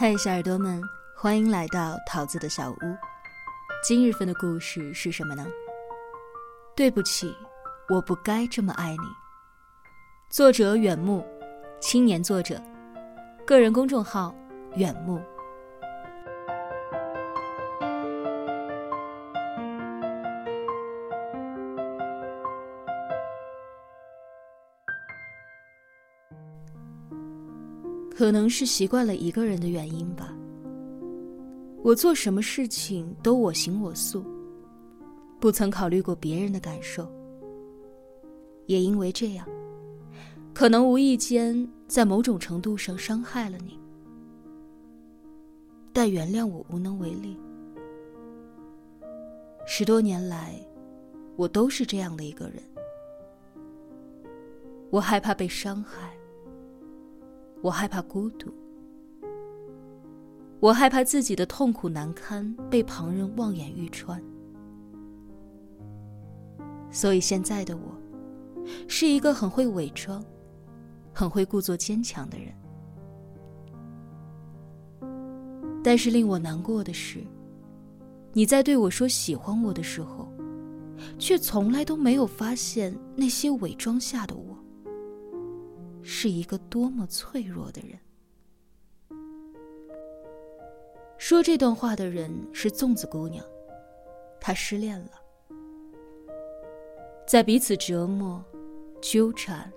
嗨，小耳朵们，欢迎来到桃子的小屋。今日份的故事是什么呢？对不起，我不该这么爱你。作者远木，青年作者，个人公众号远木。可能是习惯了一个人的原因吧。我做什么事情都我行我素，不曾考虑过别人的感受。也因为这样，可能无意间在某种程度上伤害了你，但原谅我无能为力。十多年来，我都是这样的一个人。我害怕被伤害。我害怕孤独，我害怕自己的痛苦难堪被旁人望眼欲穿，所以现在的我，是一个很会伪装、很会故作坚强的人。但是令我难过的是，你在对我说喜欢我的时候，却从来都没有发现那些伪装下的我。是一个多么脆弱的人。说这段话的人是粽子姑娘，她失恋了，在彼此折磨、纠缠、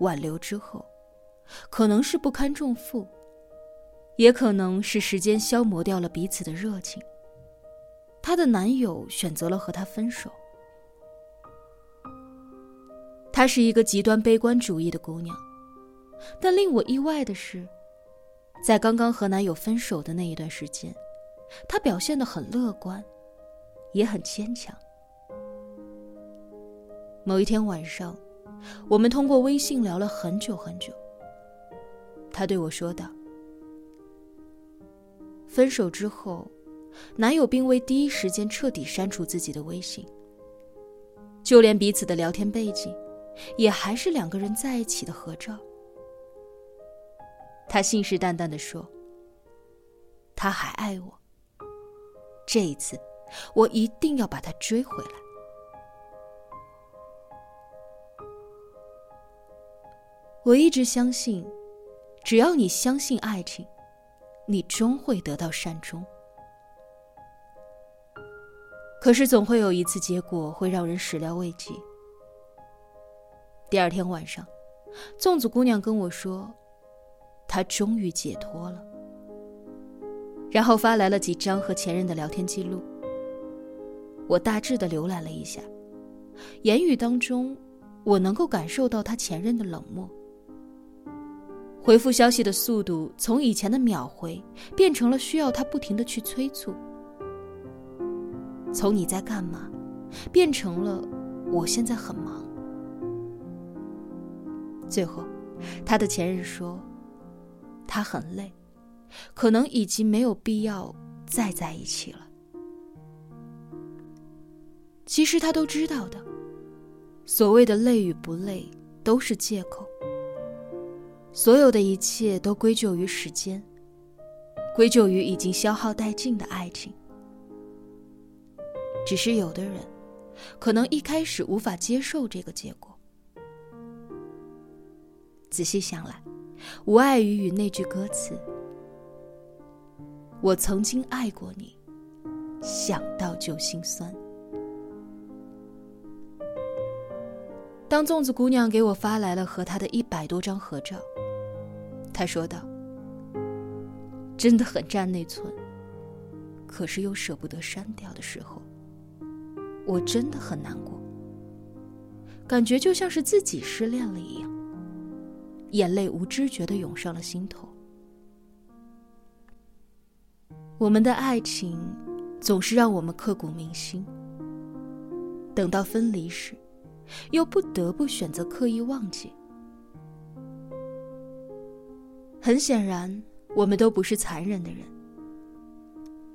挽留之后，可能是不堪重负，也可能是时间消磨掉了彼此的热情。她的男友选择了和她分手。她是一个极端悲观主义的姑娘。但令我意外的是，在刚刚和男友分手的那一段时间，她表现得很乐观，也很坚强。某一天晚上，我们通过微信聊了很久很久。她对我说道：“分手之后，男友并未第一时间彻底删除自己的微信，就连彼此的聊天背景，也还是两个人在一起的合照。”他信誓旦旦地说：“他还爱我。这一次，我一定要把他追回来。”我一直相信，只要你相信爱情，你终会得到善终。可是，总会有一次结果会让人始料未及。第二天晚上，粽子姑娘跟我说。他终于解脱了，然后发来了几张和前任的聊天记录。我大致的浏览了一下，言语当中，我能够感受到他前任的冷漠。回复消息的速度从以前的秒回变成了需要他不停的去催促，从你在干嘛，变成了我现在很忙。最后，他的前任说。他很累，可能已经没有必要再在一起了。其实他都知道的，所谓的累与不累都是借口。所有的一切都归咎于时间，归咎于已经消耗殆尽的爱情。只是有的人，可能一开始无法接受这个结果。仔细想来。无碍于与那句歌词：“我曾经爱过你，想到就心酸。”当粽子姑娘给我发来了和她的一百多张合照，她说道：“真的很占内存，可是又舍不得删掉的时候，我真的很难过，感觉就像是自己失恋了一样。”眼泪无知觉的涌上了心头。我们的爱情总是让我们刻骨铭心，等到分离时，又不得不选择刻意忘记。很显然，我们都不是残忍的人。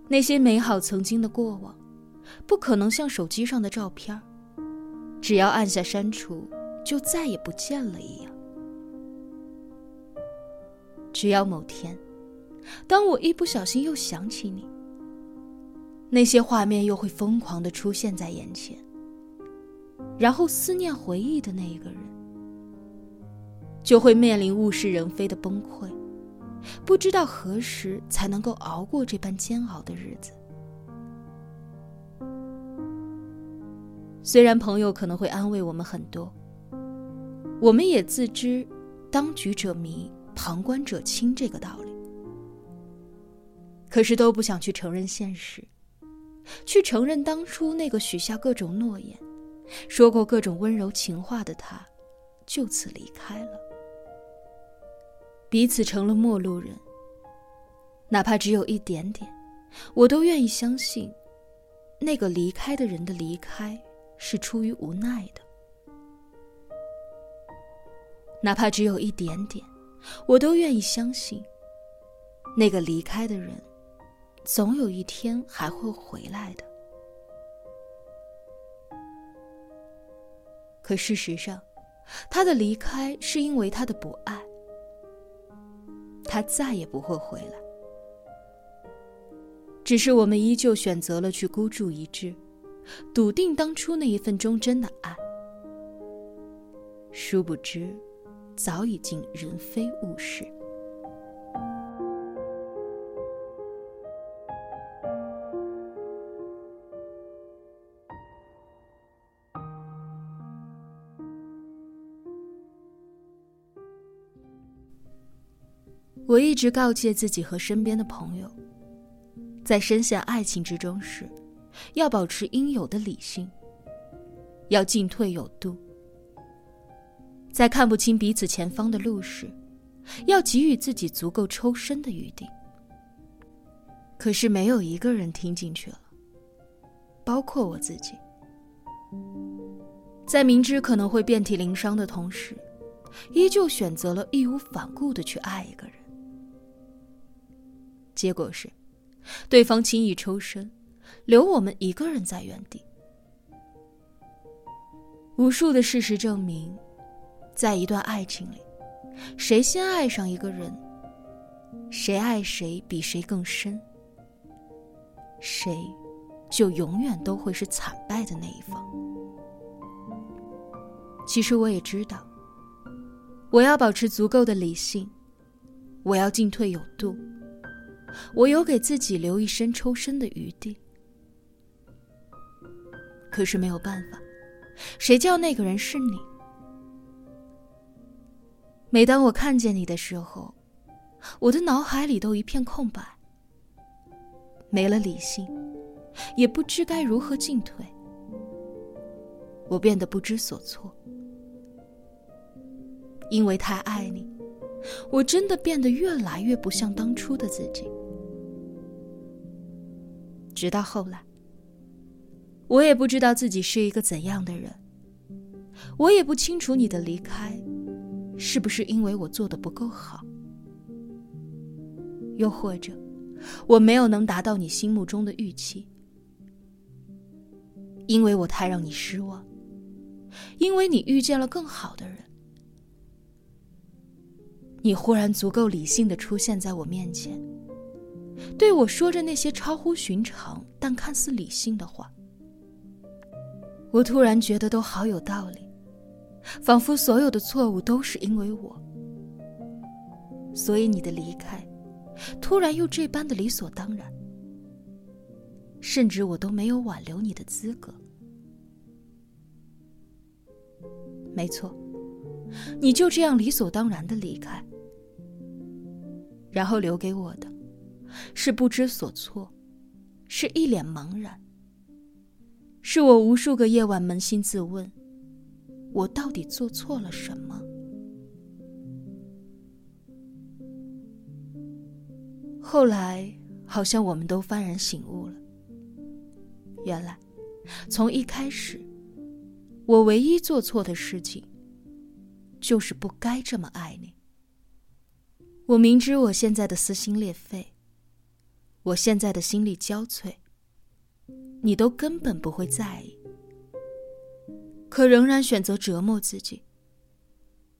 那些美好曾经的过往，不可能像手机上的照片，只要按下删除，就再也不见了一样。只要某天，当我一不小心又想起你，那些画面又会疯狂的出现在眼前。然后思念回忆的那一个人，就会面临物是人非的崩溃，不知道何时才能够熬过这般煎熬的日子。虽然朋友可能会安慰我们很多，我们也自知“当局者迷，旁观者清”这个道理，可是都不想去承认现实，去承认当初那个许下各种诺言。说过各种温柔情话的他，就此离开了，彼此成了陌路人。哪怕只有一点点，我都愿意相信，那个离开的人的离开是出于无奈的。哪怕只有一点点，我都愿意相信，那个离开的人，总有一天还会回来的。可事实上，他的离开是因为他的不爱，他再也不会回来。只是我们依旧选择了去孤注一掷，笃定当初那一份忠贞的爱。殊不知，早已经人非物是。我一直告诫自己和身边的朋友，在深陷爱情之中时，要保持应有的理性，要进退有度；在看不清彼此前方的路时，要给予自己足够抽身的余地。可是没有一个人听进去了，包括我自己。在明知可能会遍体鳞伤的同时，依旧选择了义无反顾的去爱一个人。结果是，对方轻易抽身，留我们一个人在原地。无数的事实证明，在一段爱情里，谁先爱上一个人，谁爱谁比谁更深，谁就永远都会是惨败的那一方。其实我也知道，我要保持足够的理性，我要进退有度。我有给自己留一身抽身的余地，可是没有办法，谁叫那个人是你？每当我看见你的时候，我的脑海里都一片空白，没了理性，也不知该如何进退，我变得不知所措。因为太爱你，我真的变得越来越不像当初的自己。直到后来，我也不知道自己是一个怎样的人。我也不清楚你的离开，是不是因为我做的不够好，又或者我没有能达到你心目中的预期，因为我太让你失望，因为你遇见了更好的人，你忽然足够理性的出现在我面前。对我说着那些超乎寻常但看似理性的话，我突然觉得都好有道理，仿佛所有的错误都是因为我，所以你的离开，突然又这般的理所当然，甚至我都没有挽留你的资格。没错，你就这样理所当然的离开，然后留给我的。是不知所措，是一脸茫然。是我无数个夜晚扪心自问：我到底做错了什么？后来好像我们都幡然醒悟了。原来，从一开始，我唯一做错的事情，就是不该这么爱你。我明知我现在的撕心裂肺。我现在的心力交瘁，你都根本不会在意，可仍然选择折磨自己，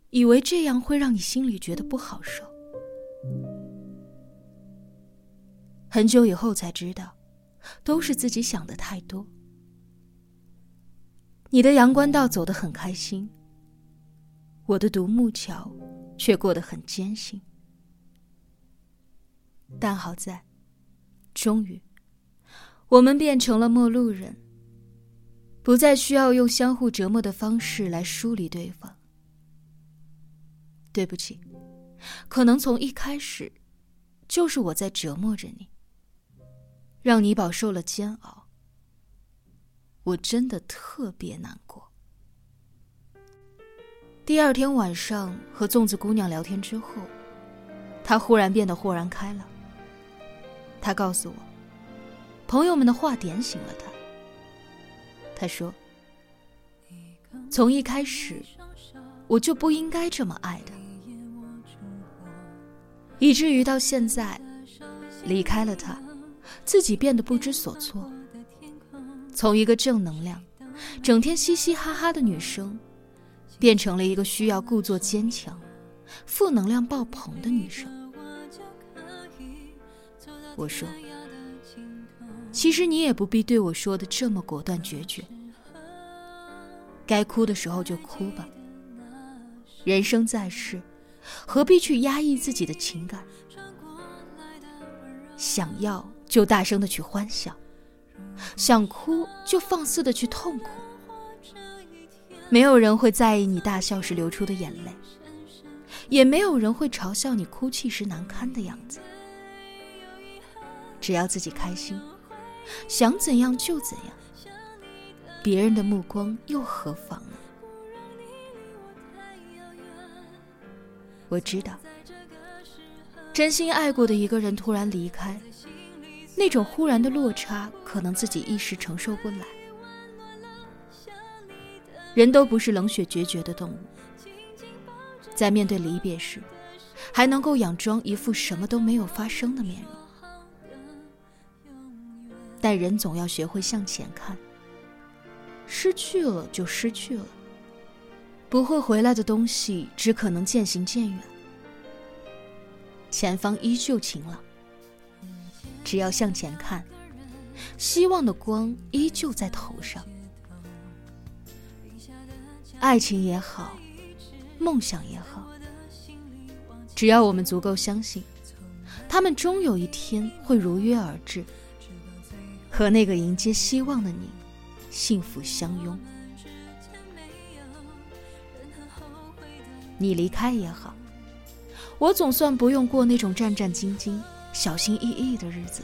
以为这样会让你心里觉得不好受。很久以后才知道，都是自己想的太多。你的阳关道走得很开心，我的独木桥却过得很艰辛。但好在，终于，我们变成了陌路人，不再需要用相互折磨的方式来疏离对方。对不起，可能从一开始，就是我在折磨着你，让你饱受了煎熬。我真的特别难过。第二天晚上和粽子姑娘聊天之后，她忽然变得豁然开朗。她告诉我，朋友们的话点醒了她。他说：“从一开始，我就不应该这么爱的，以至于到现在，离开了他，自己变得不知所措。”从一个正能量、整天嘻嘻哈哈的女生，变成了一个需要故作坚强、负能量爆棚的女生。我说：“其实你也不必对我说的这么果断决绝，该哭的时候就哭吧。人生在世，何必去压抑自己的情感？想要就大声的去欢笑。”想哭就放肆的去痛苦，没有人会在意你大笑时流出的眼泪，也没有人会嘲笑你哭泣时难堪的样子。只要自己开心，想怎样就怎样，别人的目光又何妨呢？我知道，真心爱过的一个人突然离开。那种忽然的落差，可能自己一时承受不来。人都不是冷血决绝的动物，在面对离别时，还能够佯装一副什么都没有发生的面容。但人总要学会向前看，失去了就失去了，不会回来的东西，只可能渐行渐远。前方依旧晴朗。只要向前看，希望的光依旧在头上。爱情也好，梦想也好，只要我们足够相信，他们终有一天会如约而至，和那个迎接希望的你，幸福相拥。你离开也好，我总算不用过那种战战兢兢。小心翼翼的日子，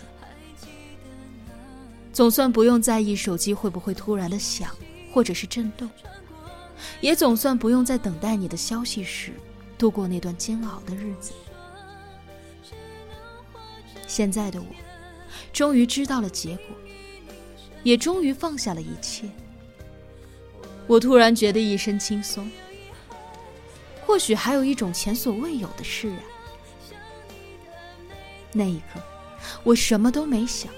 总算不用在意手机会不会突然的响，或者是震动，也总算不用在等待你的消息时度过那段煎熬的日子。现在的我，终于知道了结果，也终于放下了一切。我突然觉得一身轻松，或许还有一种前所未有的释然。那一刻，我什么都没想，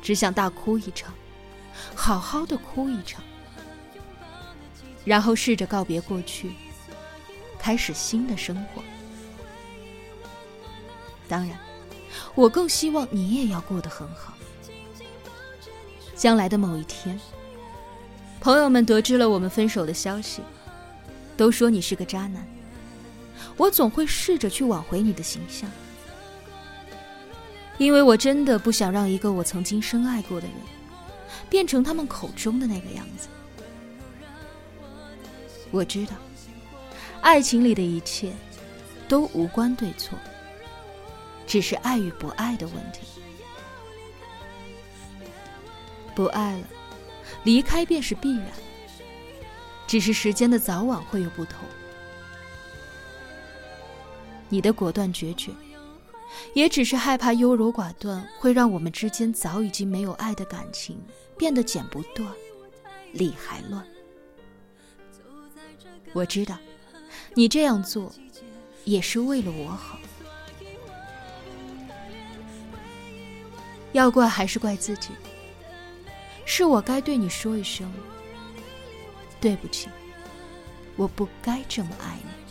只想大哭一场，好好的哭一场，然后试着告别过去，开始新的生活。当然，我更希望你也要过得很好。将来的某一天，朋友们得知了我们分手的消息，都说你是个渣男。我总会试着去挽回你的形象。因为我真的不想让一个我曾经深爱过的人，变成他们口中的那个样子。我知道，爱情里的一切都无关对错，只是爱与不爱的问题。不爱了，离开便是必然，只是时间的早晚会有不同。你的果断决绝。也只是害怕优柔寡断会让我们之间早已经没有爱的感情变得剪不断，理还乱。我知道，你这样做也是为了我好。要怪还是怪自己？是我该对你说一声对不起，我不该这么爱你。